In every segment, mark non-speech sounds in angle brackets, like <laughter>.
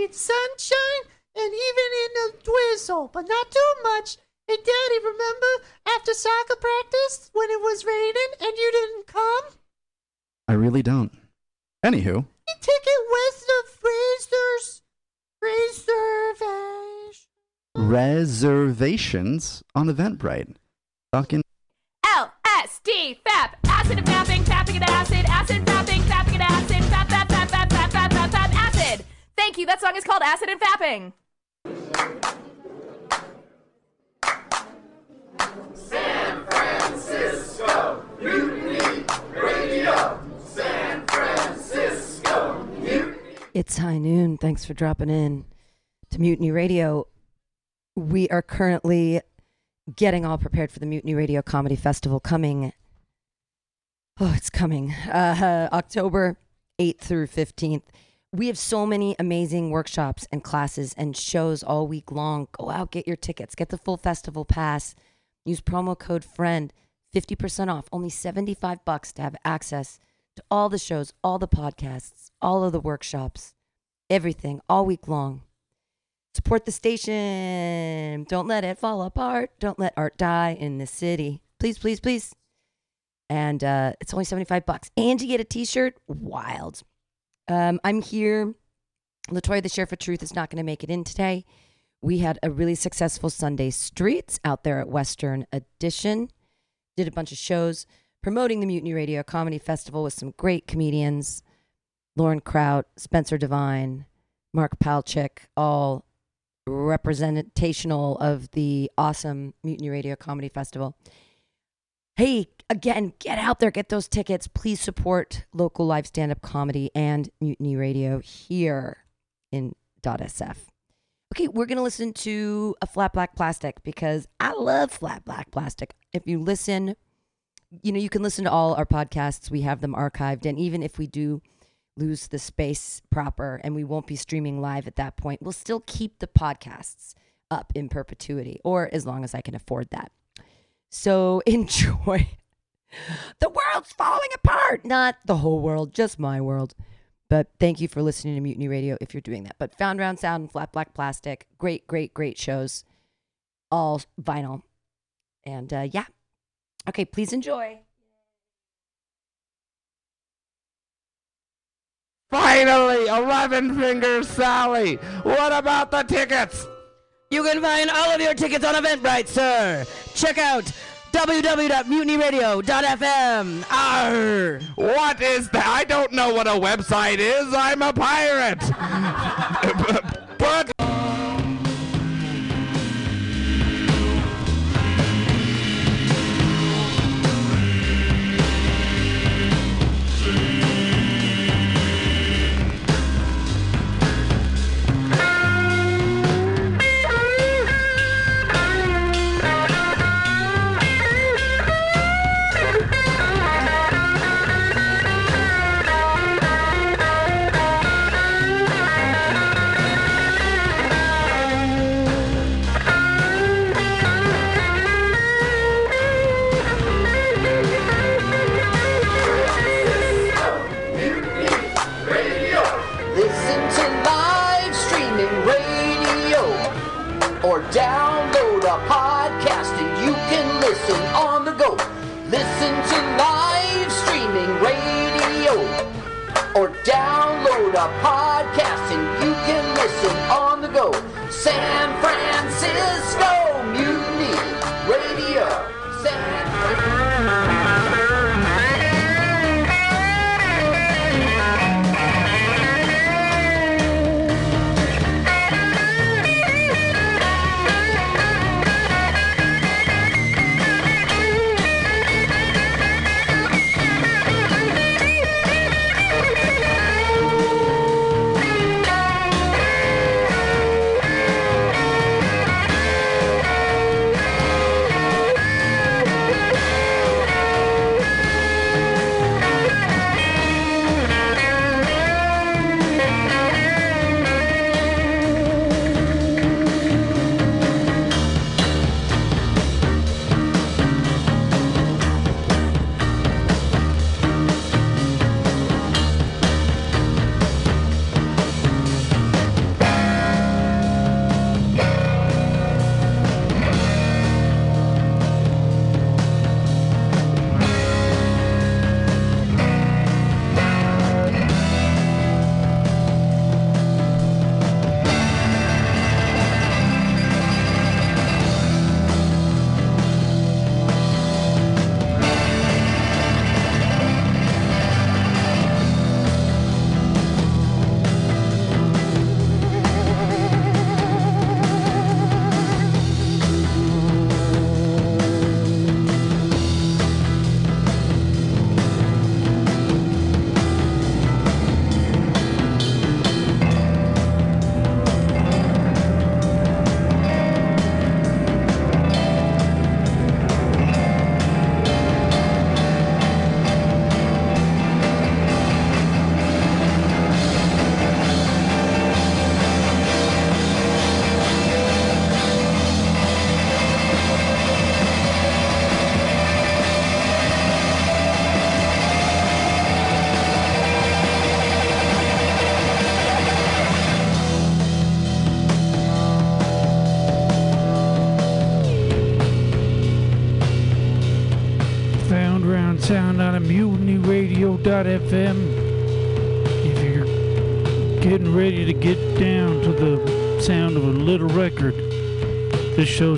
It's sunshine and even in the drizzle, but not too much. Hey, Daddy, remember after soccer practice when it was raining and you didn't come? I really don't. Anywho, You ticket with the freezers. Reservation. reservations on Eventbrite. Fucking LSD, FAP, acid and fapping, fapping and acid, acid, fapping, fapping and acid, fap, fap, fap, fap, fap, fap, fap, fap, acid. Thank you. That song is called Acid and Fapping. San Francisco Mutiny Radio. San Francisco Mutiny. It's high noon. Thanks for dropping in to Mutiny Radio. We are currently getting all prepared for the Mutiny Radio Comedy Festival coming. Oh, it's coming. Uh, <laughs> October 8th through 15th. We have so many amazing workshops and classes and shows all week long. Go out, get your tickets, get the full festival pass. Use promo code FRIEND, 50% off, only 75 bucks to have access to all the shows, all the podcasts, all of the workshops, everything all week long. Support the station. Don't let it fall apart. Don't let art die in this city. Please, please, please. And uh, it's only 75 bucks. And you get a t shirt. Wild. Um, I'm here. Latoya, the Sheriff of Truth, is not going to make it in today. We had a really successful Sunday Streets out there at Western Addition. Did a bunch of shows promoting the Mutiny Radio Comedy Festival with some great comedians Lauren Kraut, Spencer Devine, Mark Palchik, all representational of the awesome Mutiny Radio Comedy Festival. Hey, again, get out there, get those tickets. Please support local live stand up comedy and Mutiny Radio here in .sf. Okay, we're going to listen to a flat black plastic because I love flat black plastic. If you listen, you know, you can listen to all our podcasts. We have them archived. And even if we do lose the space proper and we won't be streaming live at that point, we'll still keep the podcasts up in perpetuity or as long as I can afford that. So <laughs> enjoy. The world's falling apart. Not the whole world, just my world. But thank you for listening to Mutiny Radio if you're doing that. But Found Round Sound and Flat Black Plastic, great, great, great shows. All vinyl. And uh, yeah. Okay, please enjoy. Finally, 11 Finger Sally. What about the tickets? You can find all of your tickets on Eventbrite, sir. Check out www.mutinyradio.fm. Arr. What is that? I don't know what a website is. I'm a pirate. <laughs> but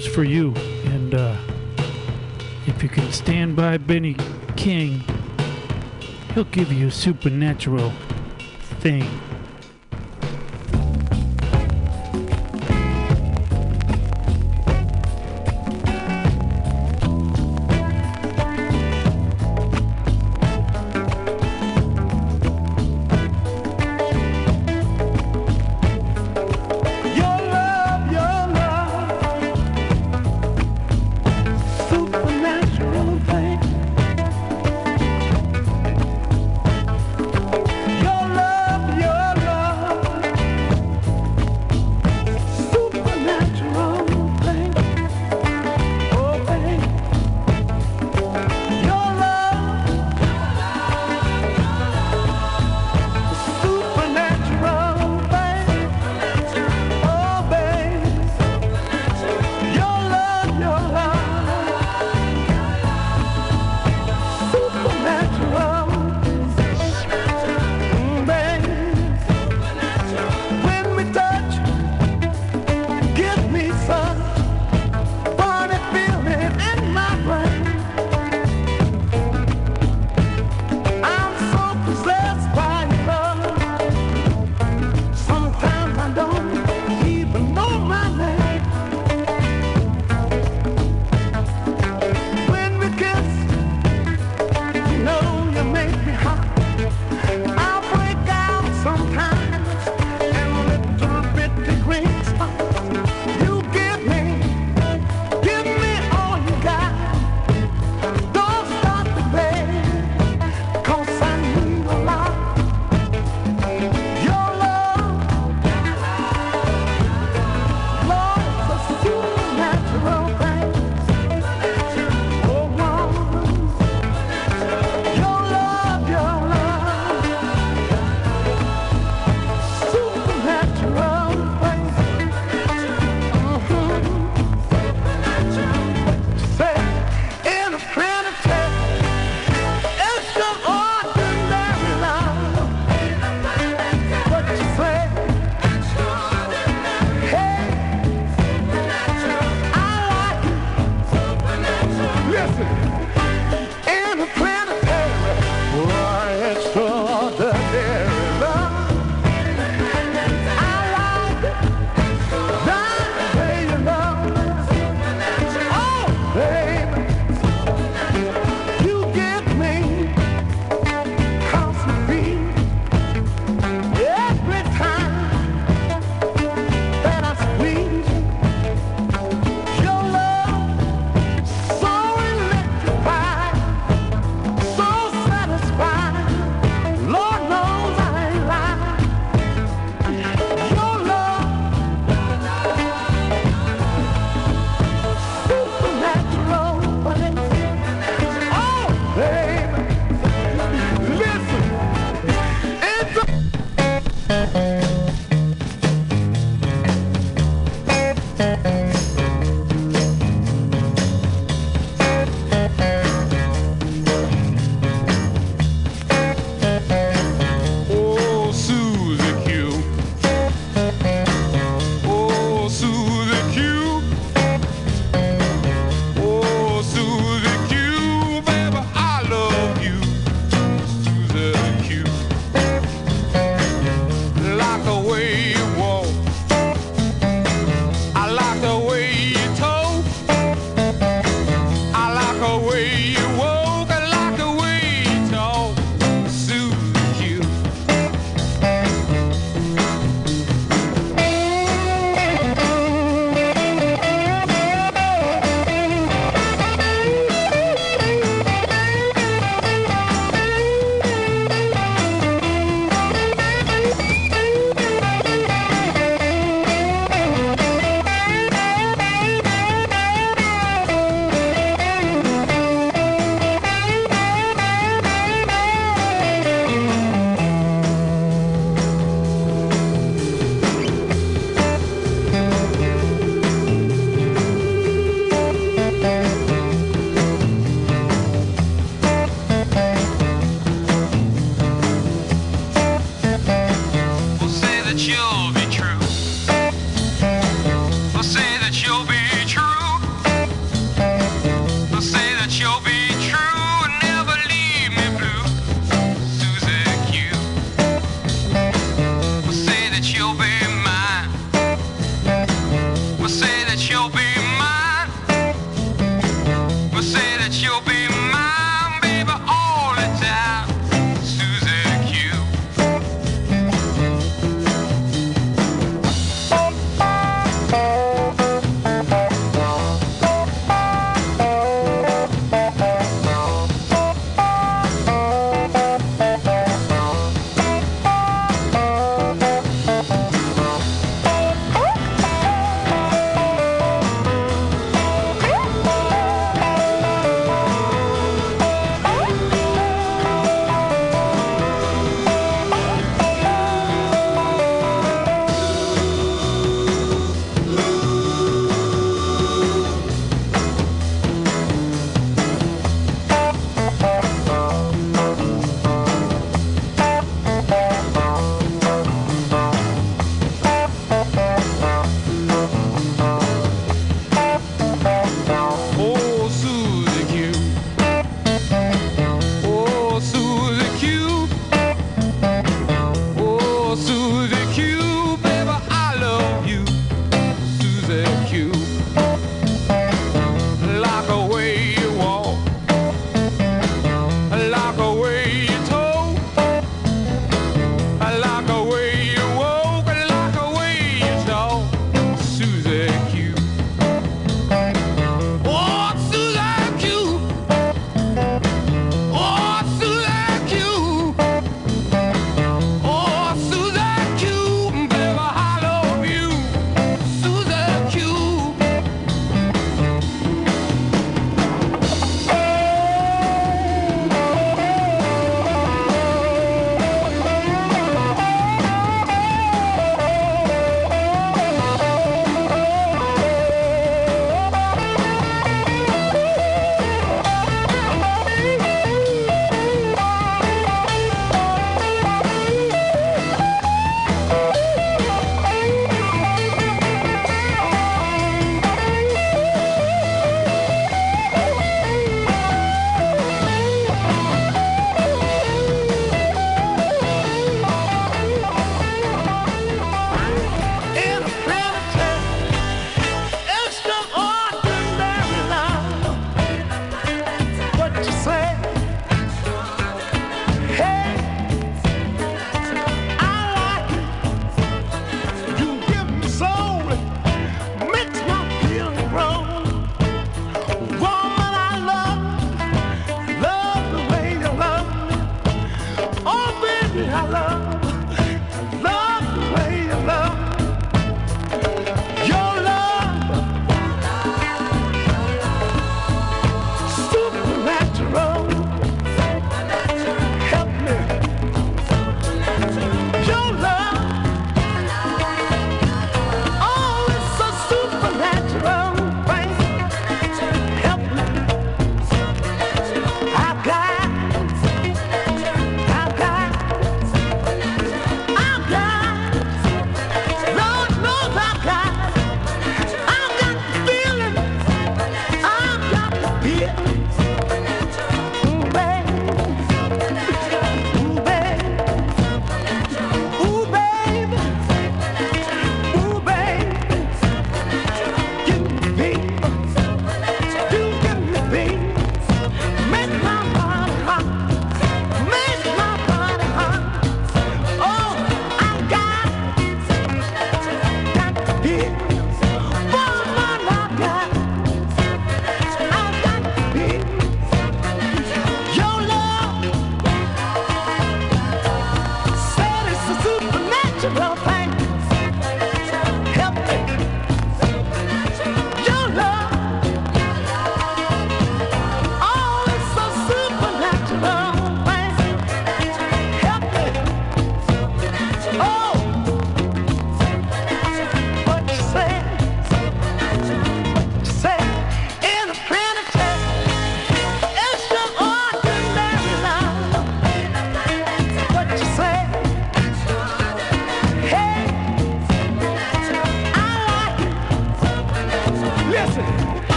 show's for you. And uh, if you can stand by Benny King, he'll give you a supernatural thing.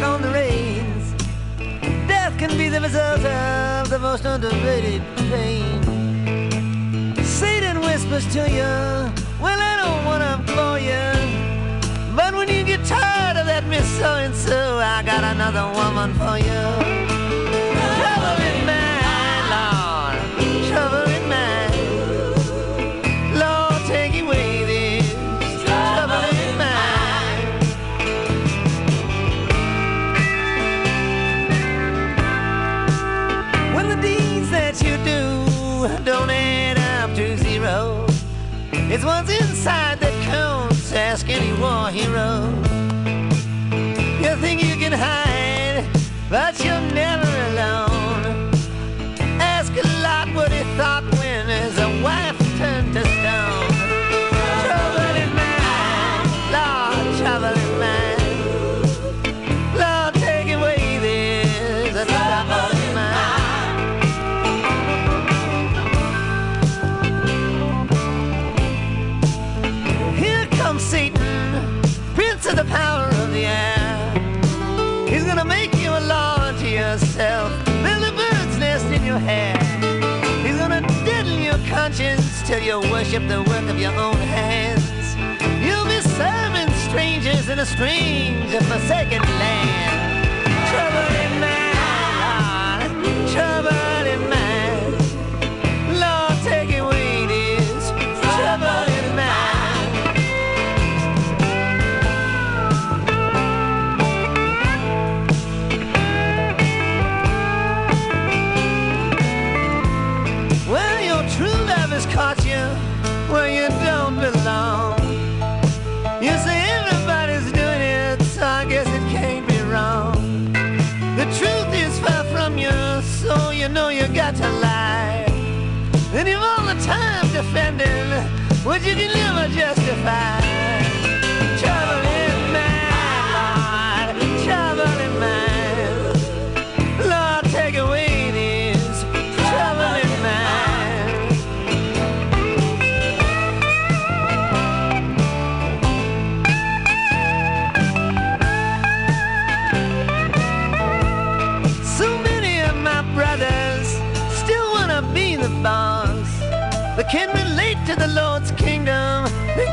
Back on the reins. Death can be the result of the most underrated pain. Satan whispers to you, Well, I don't want to bore you. But when you get tired of that Miss So and so, I got another woman for you. It's what's inside that counts. Ask any war hero. You think you can hide, but you're never conscience till you worship the work of your own hands. You'll be serving strangers in a strange forsaken land. What you can never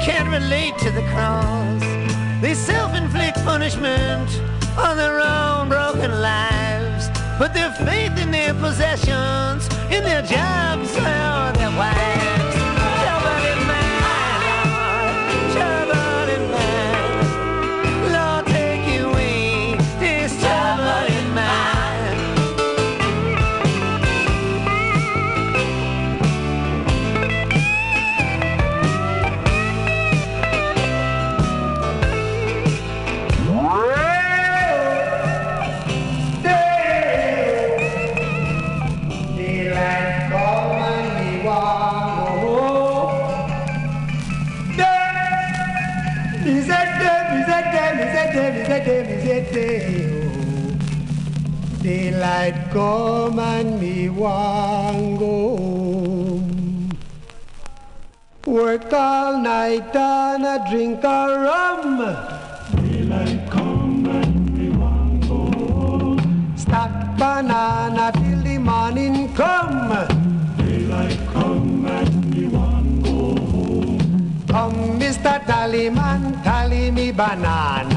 can't relate to the cross. They self-inflict punishment on their own broken lives. Put their faith in their possessions, in their jobs come and me want go home. Work all night and a drink a rum. Daylight come and me want go home. Stack banana till the morning come. Daylight come and me want go home. Come, Mr. Tallyman, tally me banana.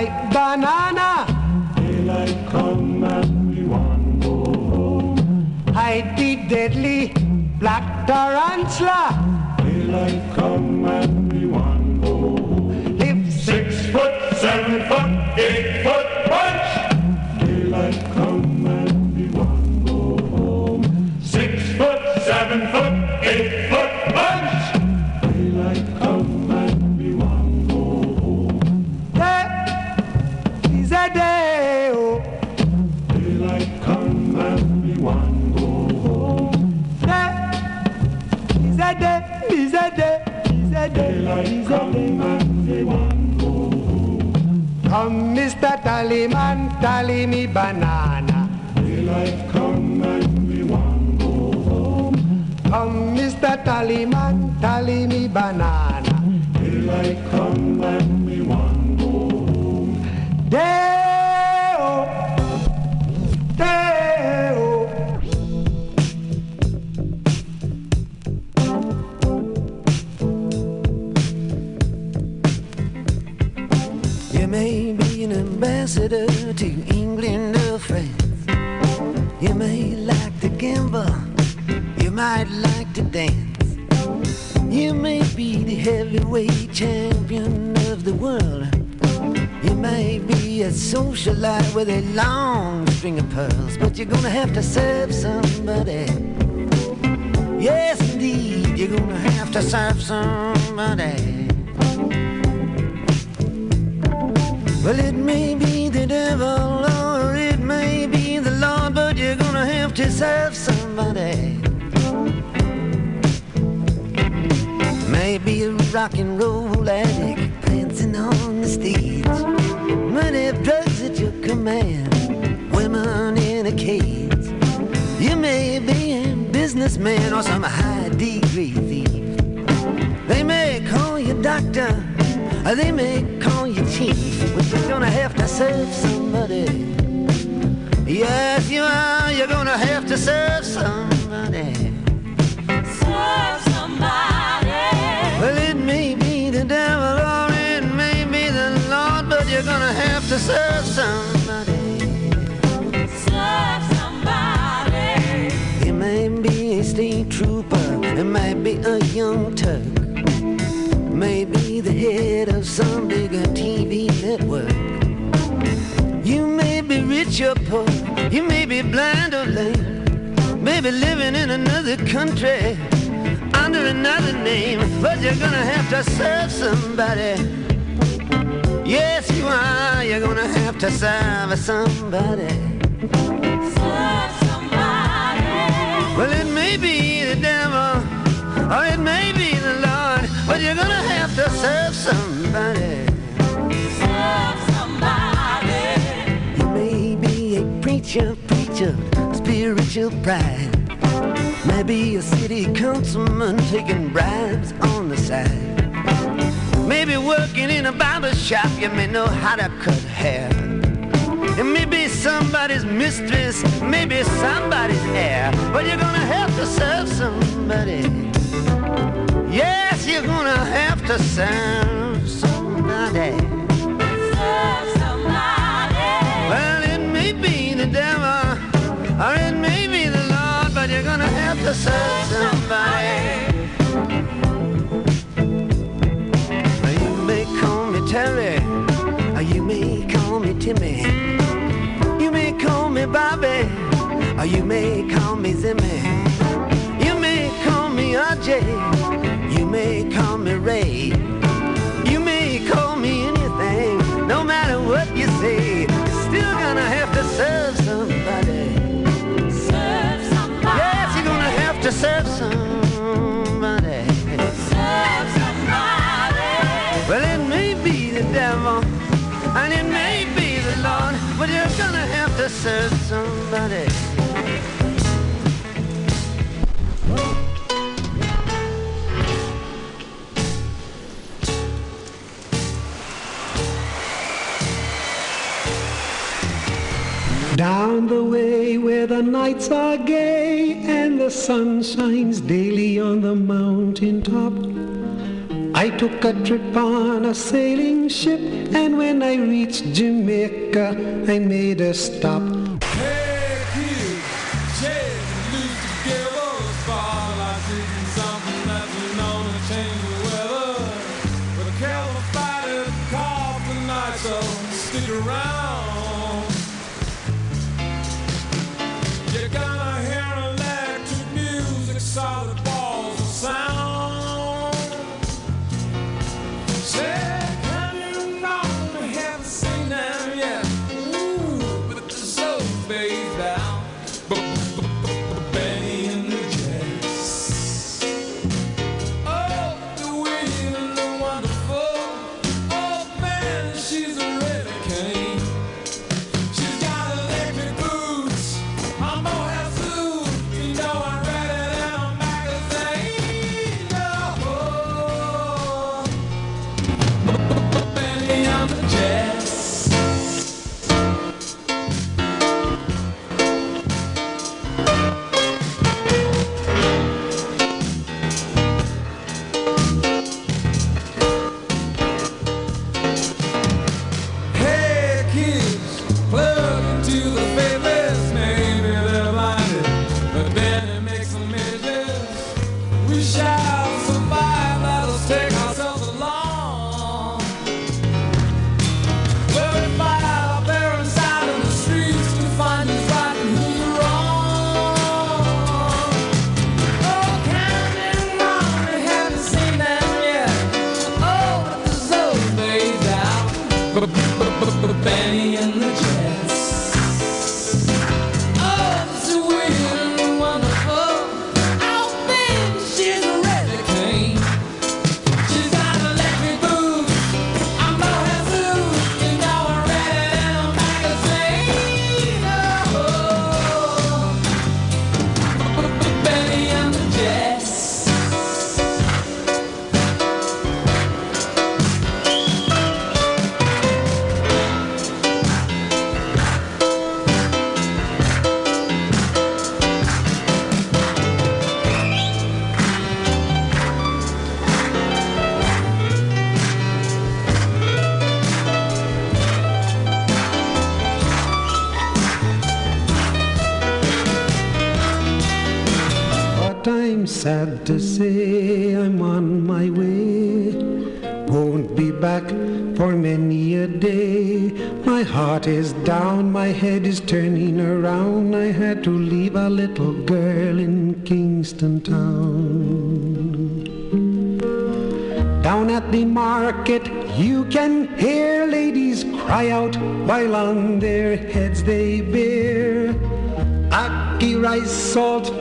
ripe banana. Daylight come and we want go home. Hide the deadly black tarantula. Daylight tally me banana. Daylight come and we want go home. Come, Mr. Tallyman, tally me banana. With a long string of pearls, but you're gonna have to serve somebody. Yes, indeed, you're gonna have to serve somebody. Well, it may be the devil or it may be the Lord, but you're gonna have to serve somebody. Maybe a rock and roll addict command, women in a cage. You may be a businessman or some high degree thief. They may call you doctor, or they may call you chief, but you're gonna have to serve somebody. Yes, you are. You're gonna have to serve somebody. Serve somebody. Well, it may be the devil or it may be the Lord, but you're gonna have to serve somebody. Might be a young Turk, maybe the head of some bigger TV network. You may be rich or poor, you may be blind or lame, maybe living in another country under another name, but you're gonna have to serve somebody. Yes, you are. You're gonna have to serve somebody. Serve somebody. Well, it may be the or it may be the Lord, but you're gonna have to serve somebody. Serve somebody. You may be a preacher, preacher, spiritual pride. Maybe a city councilman taking bribes on the side. Maybe working in a barber shop, you may know how to cut hair. It may be somebody's mistress, maybe somebody's heir, but you're gonna have to serve somebody. Yes, you're gonna have to serve somebody. Serve somebody. Well, it may be the devil, or it may be the Lord, but you're gonna have to serve somebody. Well, You may call me Terry, or you may call me Timmy. You may call me Bobby, or you may call me Zimmy. You may call me RJ, you may call me Ray. You may call me anything, no matter what you say. You're still gonna have to serve somebody. Serve somebody. Yes, you're gonna have to serve somebody. Serve somebody. Well, it may be the devil, and it may be the Lord, but you're gonna have to serve somebody. Down the way where the nights are gay and the sun shines daily on the mountain top. I took a trip on a sailing ship and when I reached Jamaica I made a stop.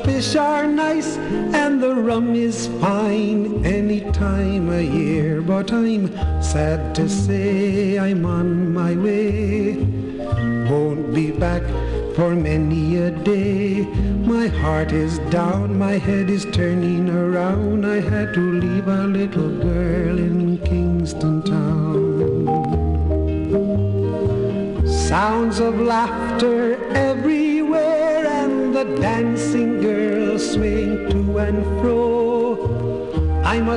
Fish are nice, and the rum is fine any time of year. But I'm sad to say I'm on my way. Won't be back for many a day. My heart is down, my head is turning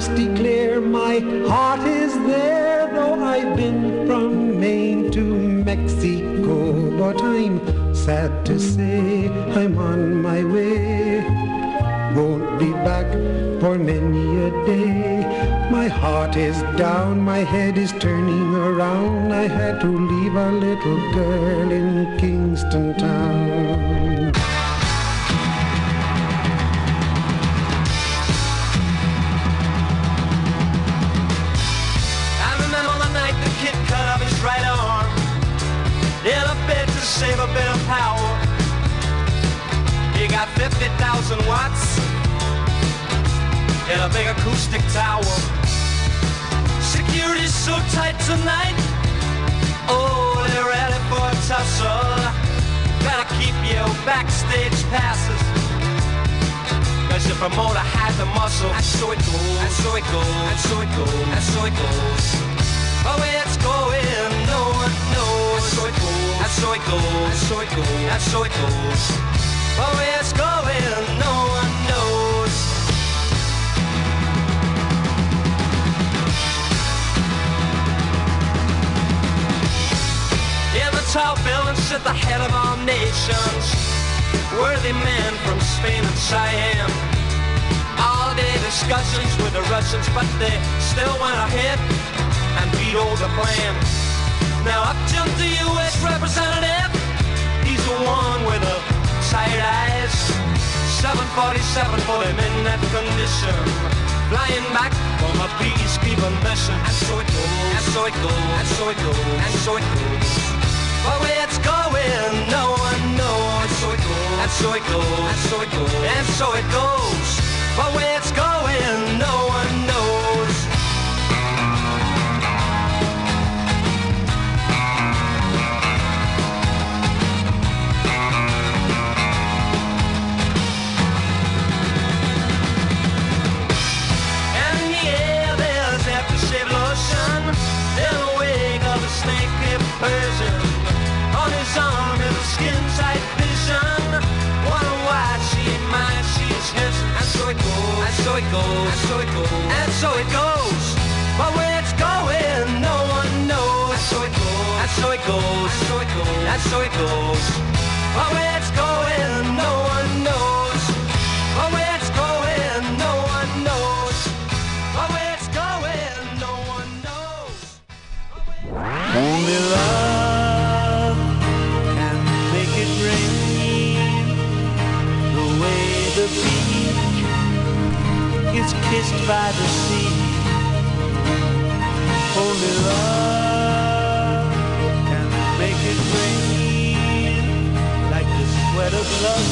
must declare my heart is there though I've been from Maine to Mexico. But I'm sad to say I'm on my way. Won't be back for many a day. My heart is down, my head is turning around. I had to leave a little girl in Kingston the U.S. representative. He's the one with the tired eyes. 747 put him in that condition. Flying back from a peacekeeping mission. And so it goes, and so it goes, and so it goes, and so it goes. But where it's going, no one knows. And so it goes, and so it goes, and so it goes, and so it goes. But where it's going, no one knows. His arm skin-tight vision. She his And so it goes, and so it goes, and so it goes, and so it goes. But where it's going, no one knows. And so it goes, and so it goes, and so it goes, and so it goes. But where it's going, no one knows the beach is kissed by the sea. Only love can make it rain like the sweat of lovers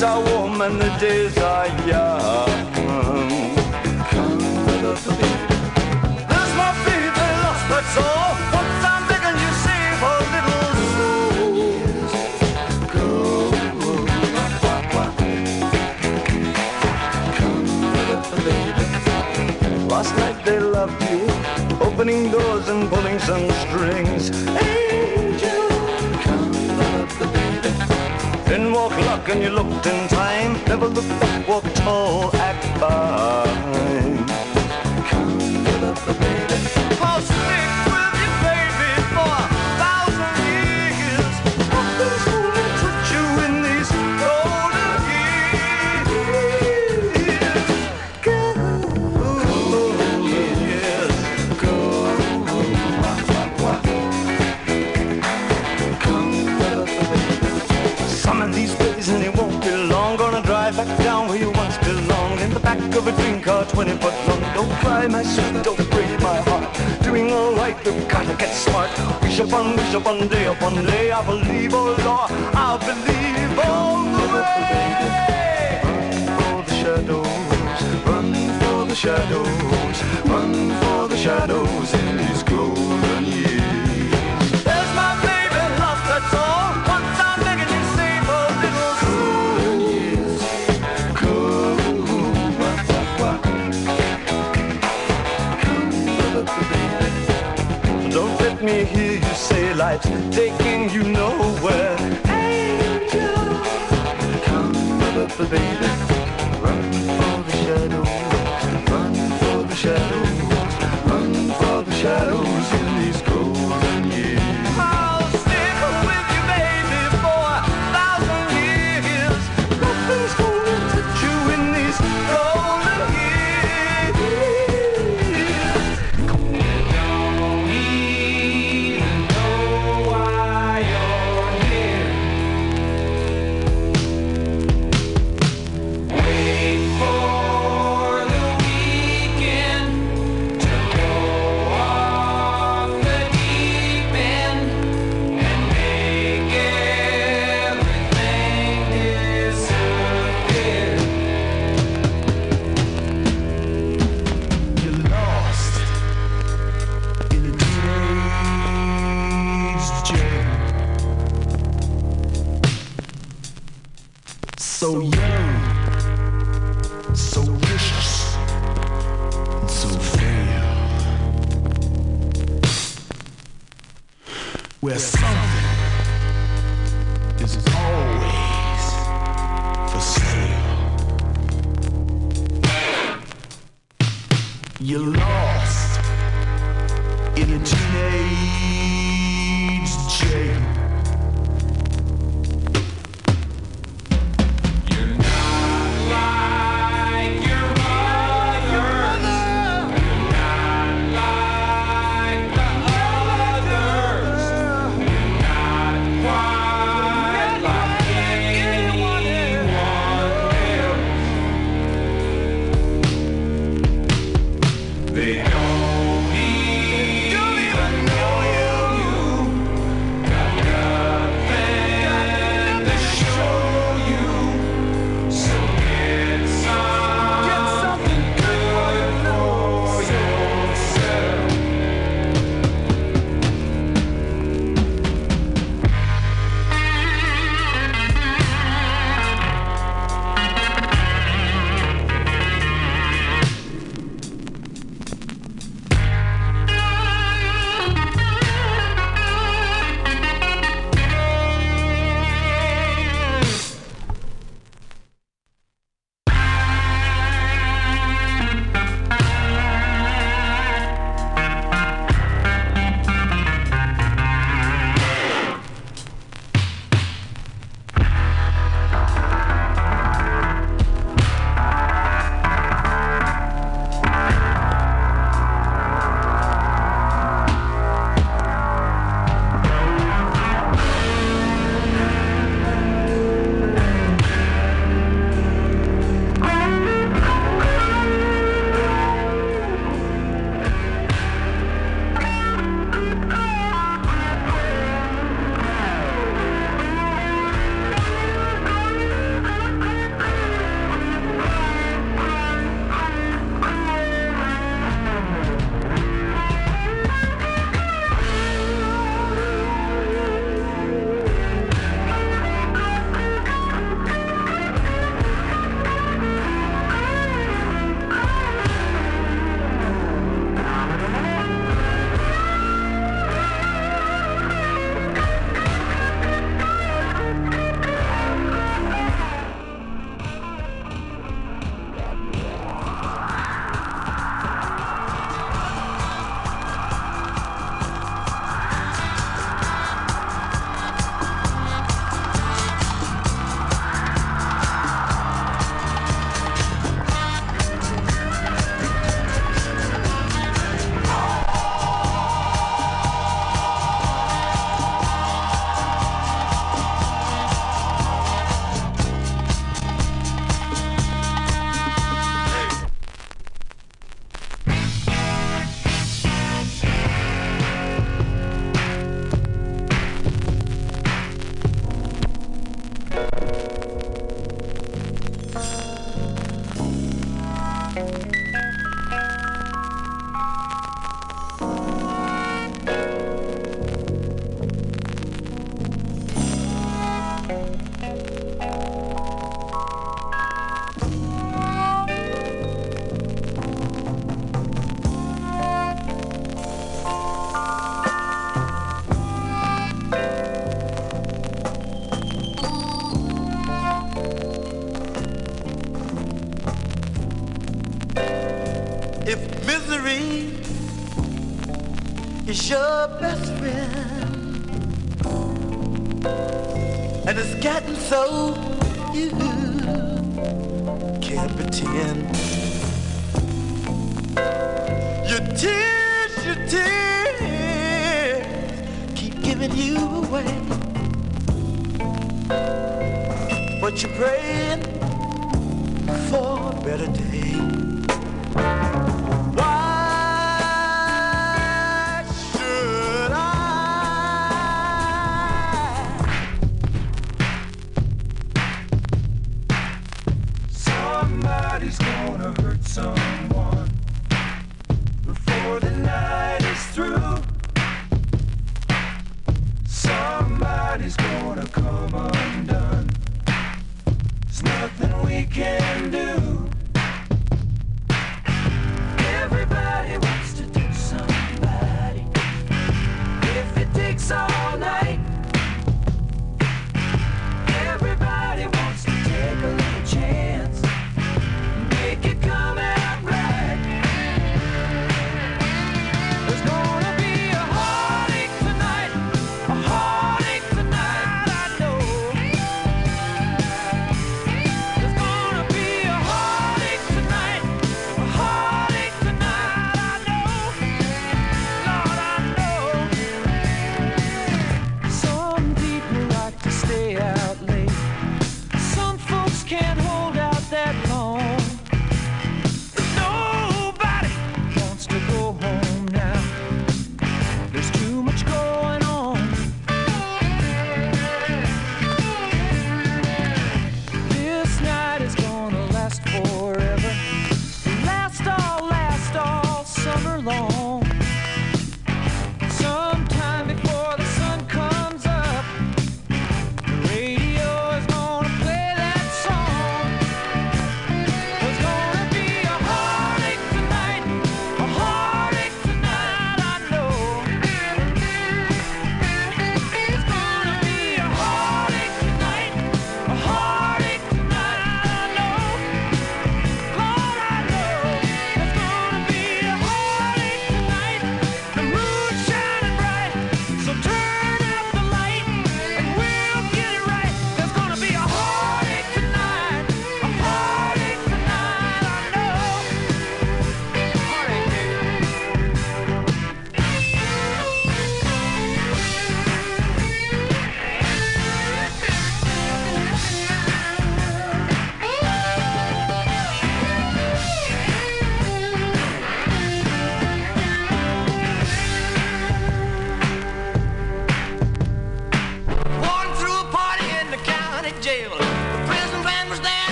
days are warm and the days are young. Come with me. There's my baby lost, that's all. Once I'm big and you save a little soul. Go. Come with baby, Last night they loved you, opening doors and pulling some strings. And you looked in time. Never looked back, walk tall, car, 20 foot long Don't cry my sweet, don't break my heart. Doing alright, we've gotta get smart. Wish upon, wish upon, day upon day I believe, oh Lord, I believe all the way. Run for the shadows, run for the shadows Run for the shadows me hear you say life's taking you nowhere. So young, so vicious, and so frail. Where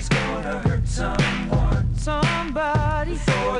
Somebody's gonna hurt someone. Somebody before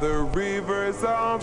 the rivers of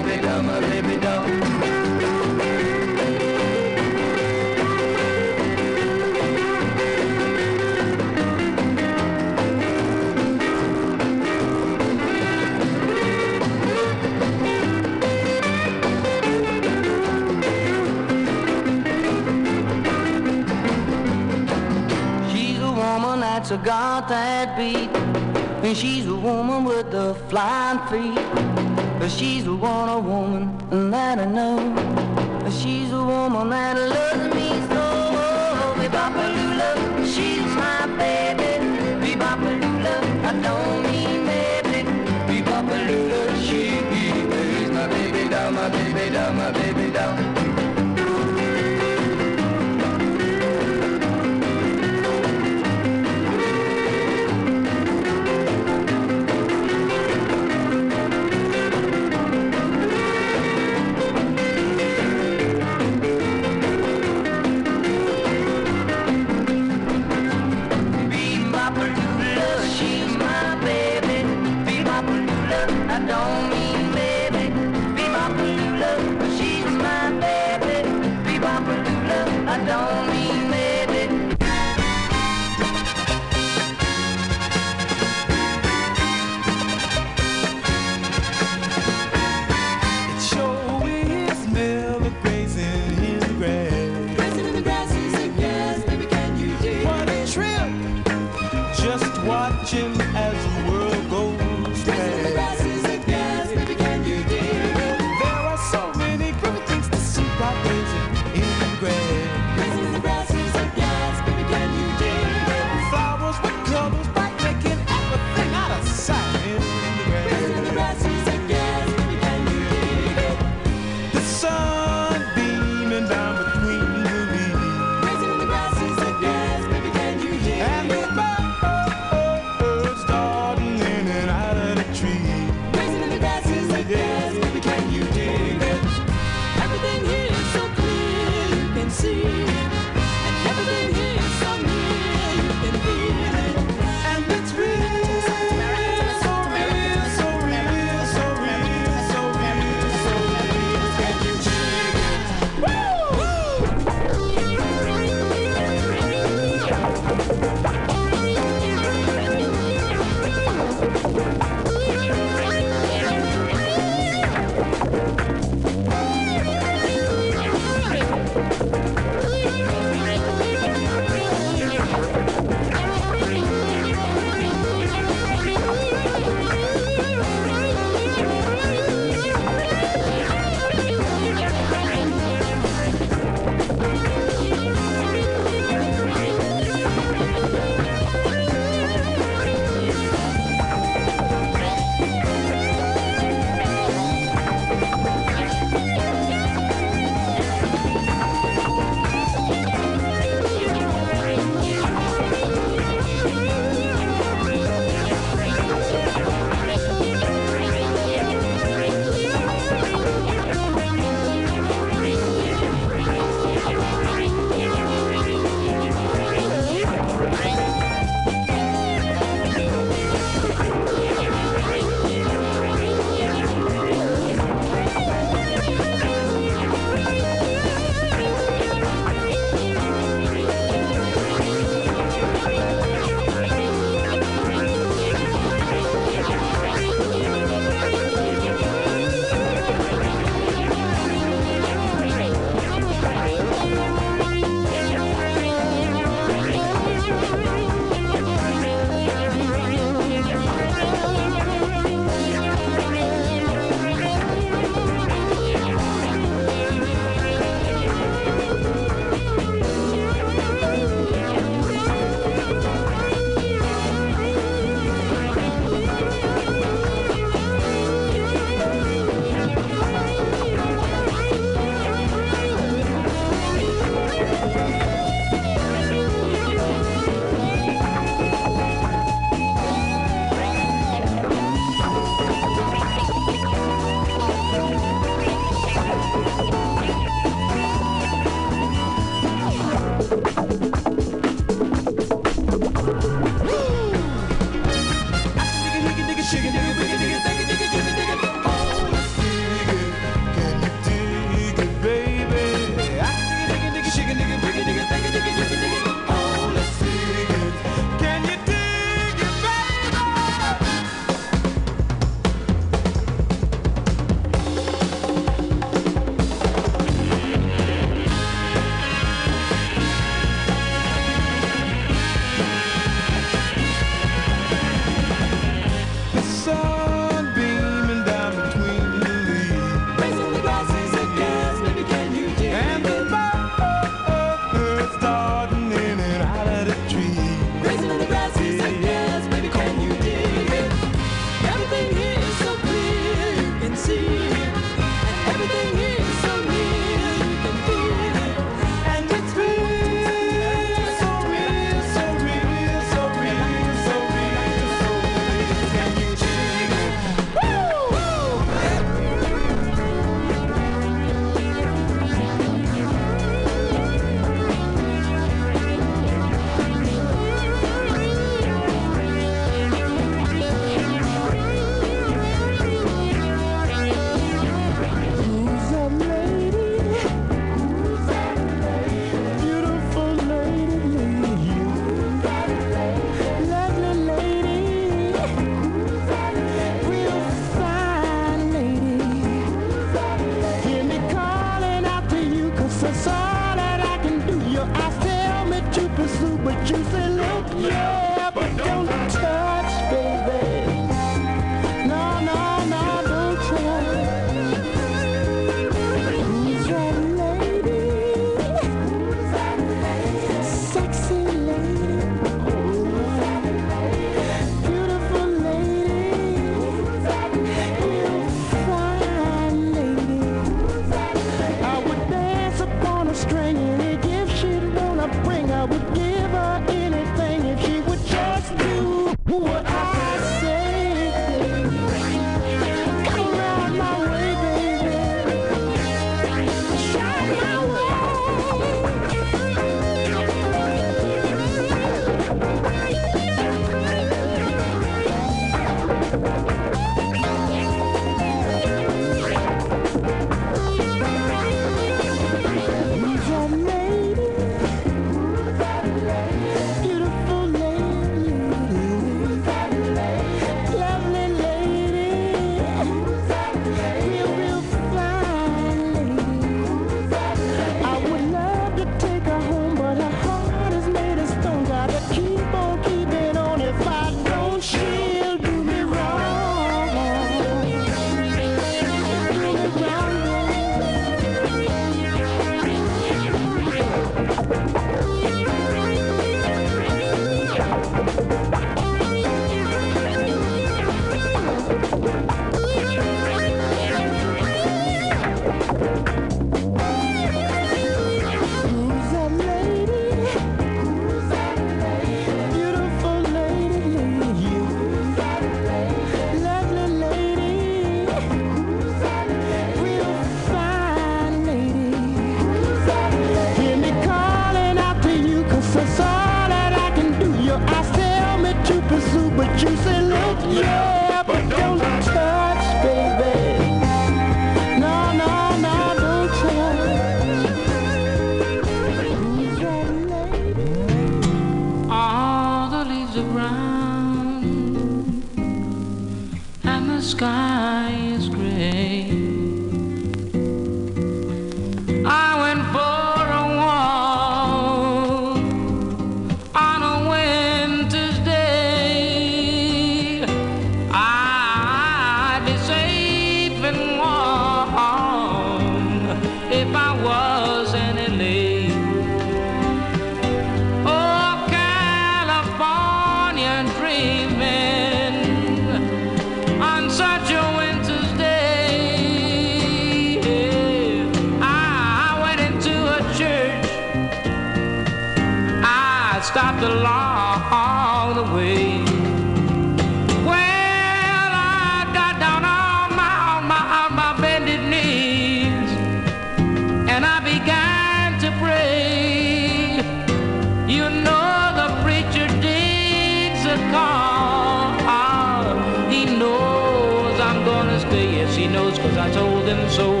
so.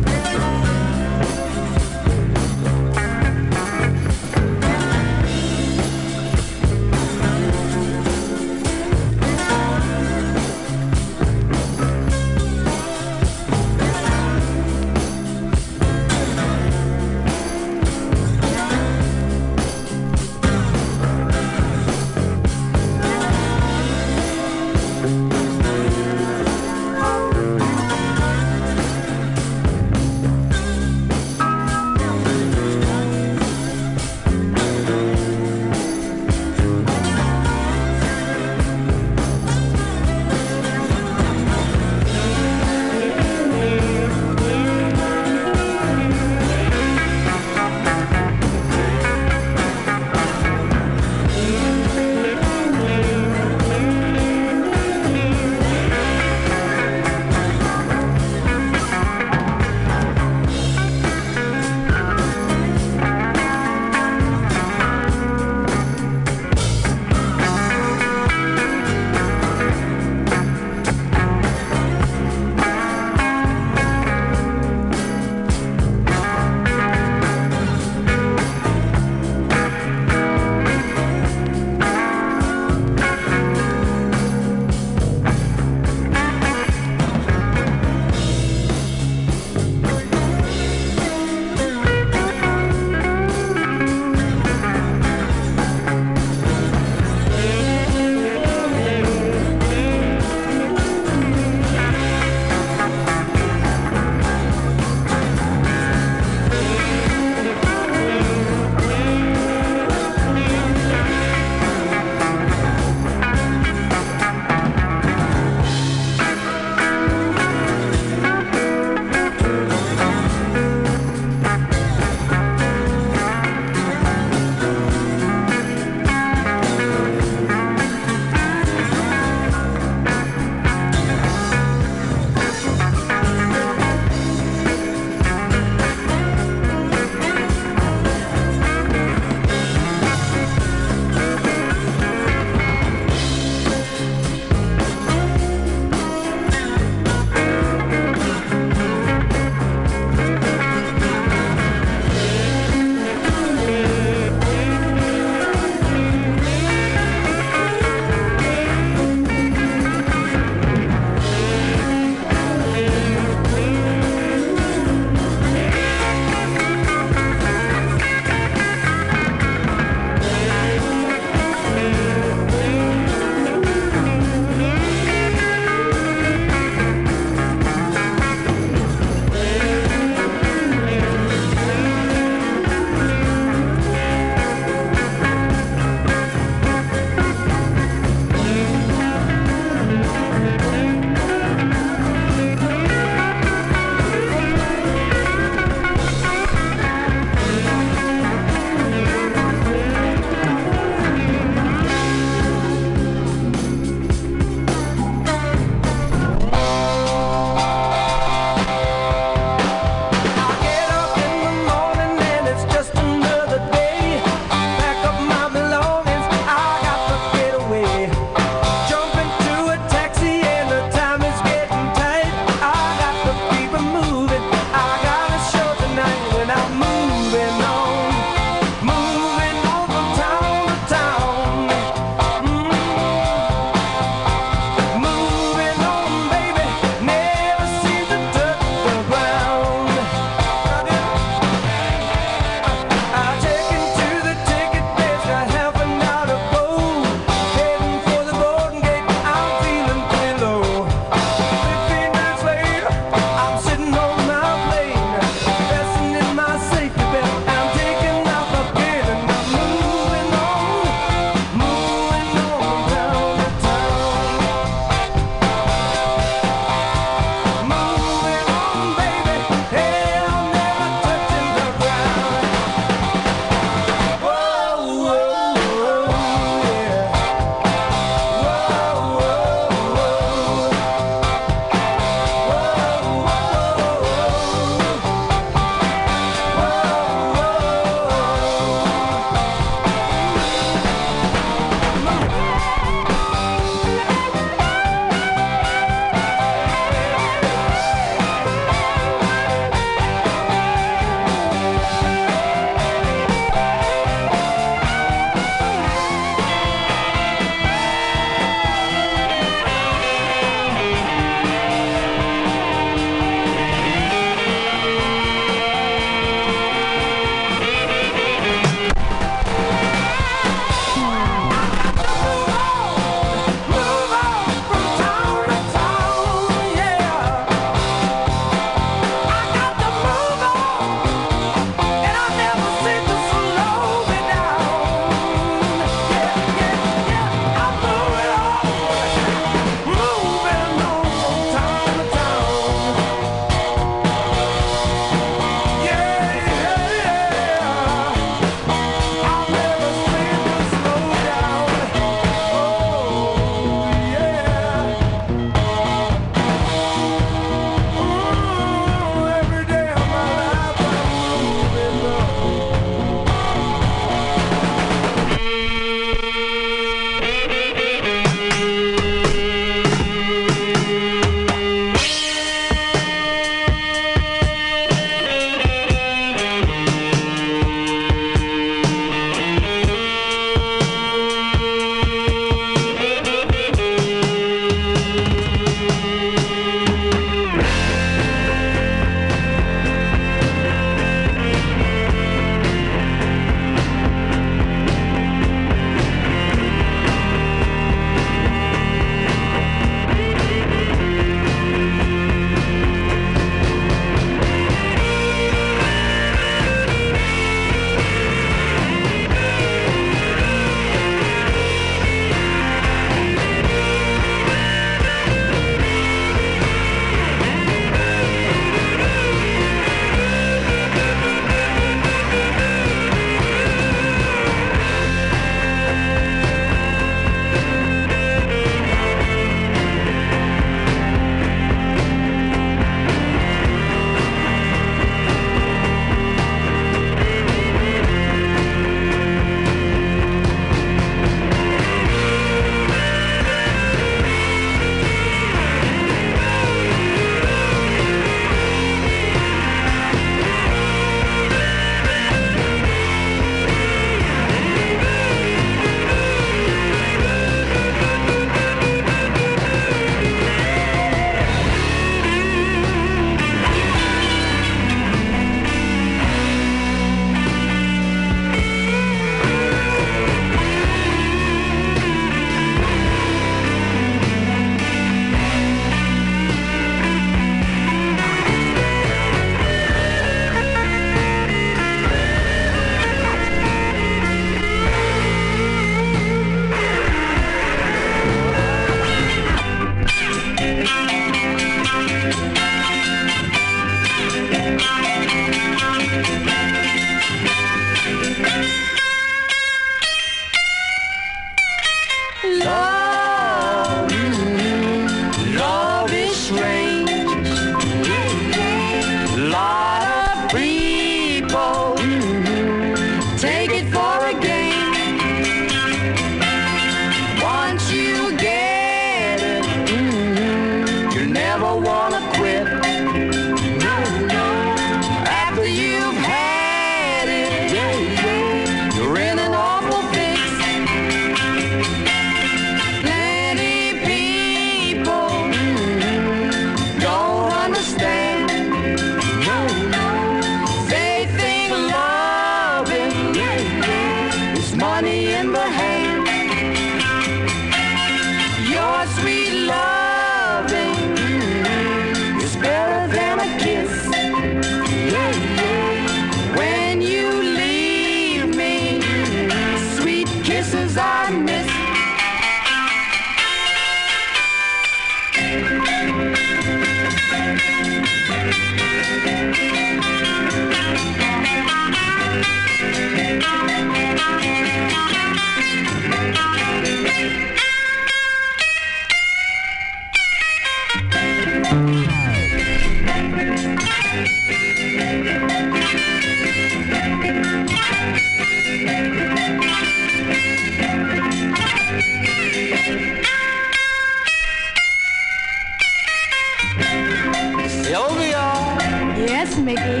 Yes, Mickey.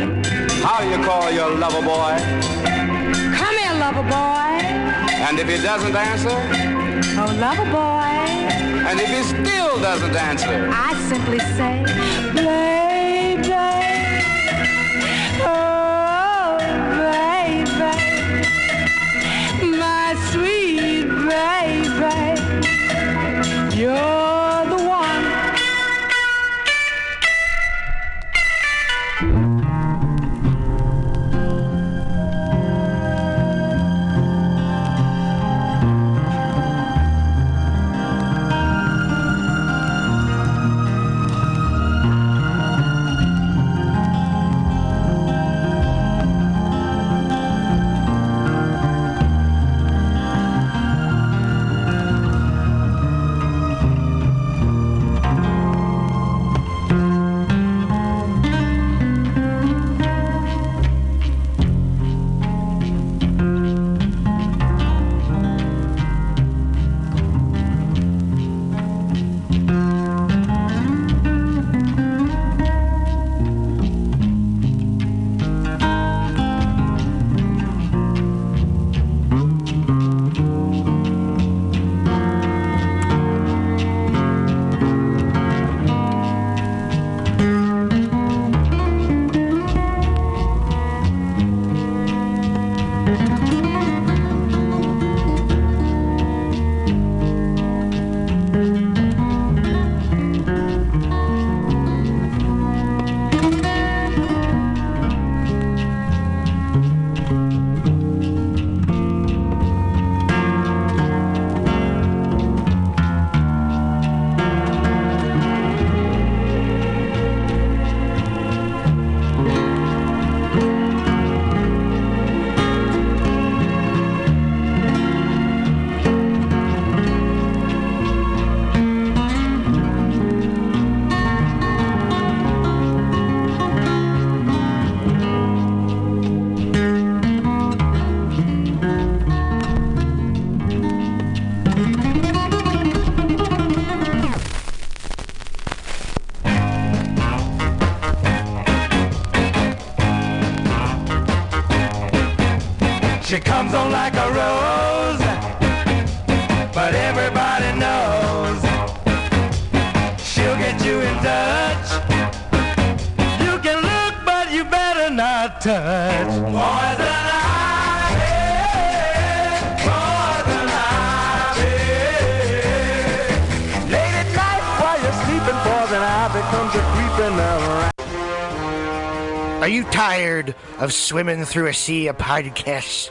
How do you call your lover boy? Come here, lover boy. And if he doesn't answer? Oh, lover boy. And if he still doesn't answer? I simply say, baby. Oh, baby. My sweet baby. You're touch. Poison ivy, poison ivy. Late at night while you're sleeping, poison ivy comes a creeping around. Are you tired of swimming through a sea of podcasts?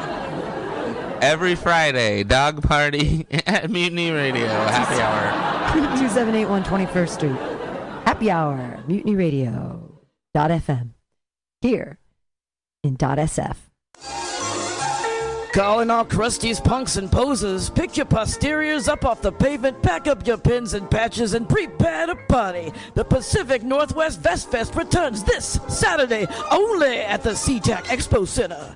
Every Friday, dog party <laughs> at Mutiny Radio. Happy hour. 2781 21st Street. Happy Hour, Mutiny Radio. Dot FM. Here in dot SF. Calling all crusties, punks, and posers. Pick your posteriors up off the pavement, pack up your pins and patches, and prepare to party. The Pacific Northwest Vest Fest returns this Saturday only at the SeaTac Expo Center.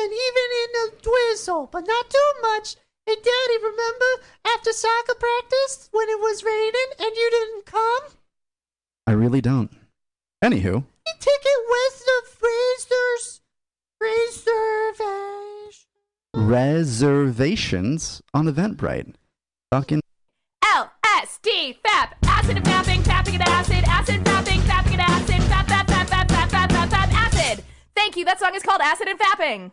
and even in a drizzle, but not too much. Hey, Daddy, remember after soccer practice when it was raining and you didn't come? I really don't. Anywho, Ticket with the freezers. Reservation. reservations on Eventbrite. Fucking LSD, FAP, acid and fapping, fapping and acid, acid, fapping, fapping and acid, fap, fap, fap, fap, fap, fap, fap, fap, acid. Thank you. That song is called Acid and Fapping.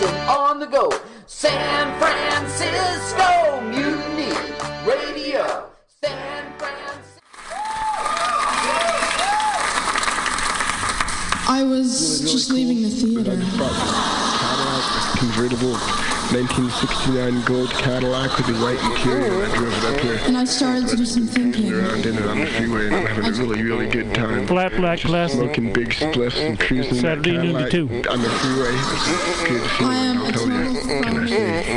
listen on the go. San Francisco Mutiny Radio. San Francisco. I was just leaving the theater. Convertible, 1969 gold Cadillac with the white interior. I drove it up here. And I started to do some thinking. Around in it on the freeway, and I'm having a really, really good time. Flat black classic. Smoking big spliffs and cruising that Saturday noon to Cadillac two. on the freeway. It's good I feeling, am I'll a tell total you. fraud Can I say?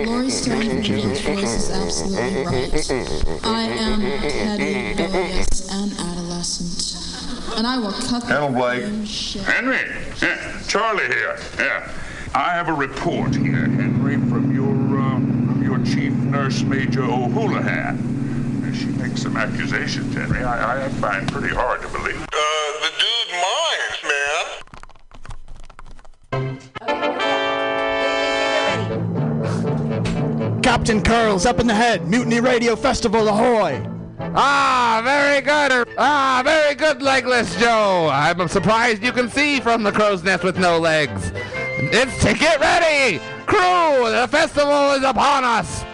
and Laurie Stone's voice is absolutely right. I am petty, rebellious, and adolescent. And I will cut the Hello, Blake. shit. Henry, yeah, Charlie here. Yeah, I have a report here, Henry, from your um, from your chief nurse, Major O'Houlihan. She makes some accusations, Henry. I, I find pretty hard to believe. Uh, the dude minds, man. Captain Curls up in the head. Mutiny Radio Festival, ahoy! Ah, very good. Ah, very good, legless Joe. I'm surprised you can see from the crow's nest with no legs. It's to get ready, crew. The festival is upon us.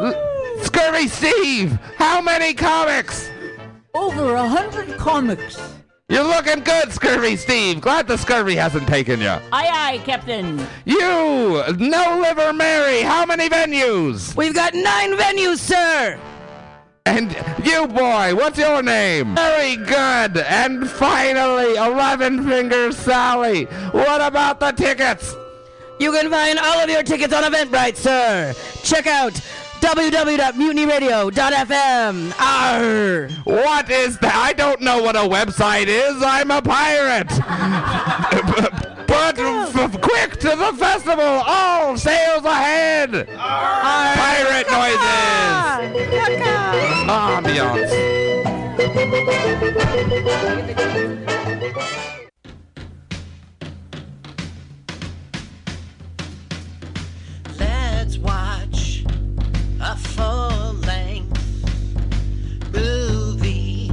L- Scurvy Steve, how many comics? Over a hundred comics. You're looking good, Scurvy Steve. Glad the scurvy hasn't taken you. Aye, aye, Captain. You, No Liver Mary, how many venues? We've got nine venues, sir. And you, boy, what's your name? Very good. And finally, Eleven Finger Sally. What about the tickets? You can find all of your tickets on Eventbrite, sir. Check out www.mutinyradio.fm. Arr. What is that? I don't know what a website is. I'm a pirate. <laughs> but f- quick to the festival. All sails ahead. Pirate noises. Ambiance. Let's watch a full length movie.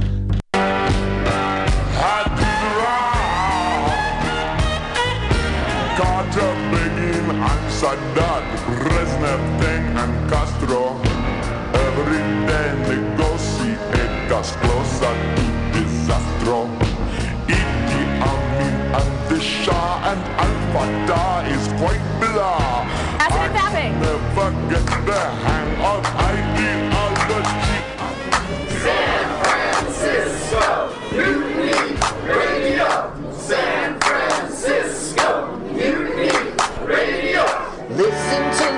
Carter, Begin, and Sadat, Brezhnev, Teng, and Castro. Negotiate us closer to disaster. Idi Amin and the Shah and Al Fatah is quite blah. Acid and fapping. Never get the hang of ideology. San Francisco Mutiny Radio. San Francisco Mutiny Radio. Listen to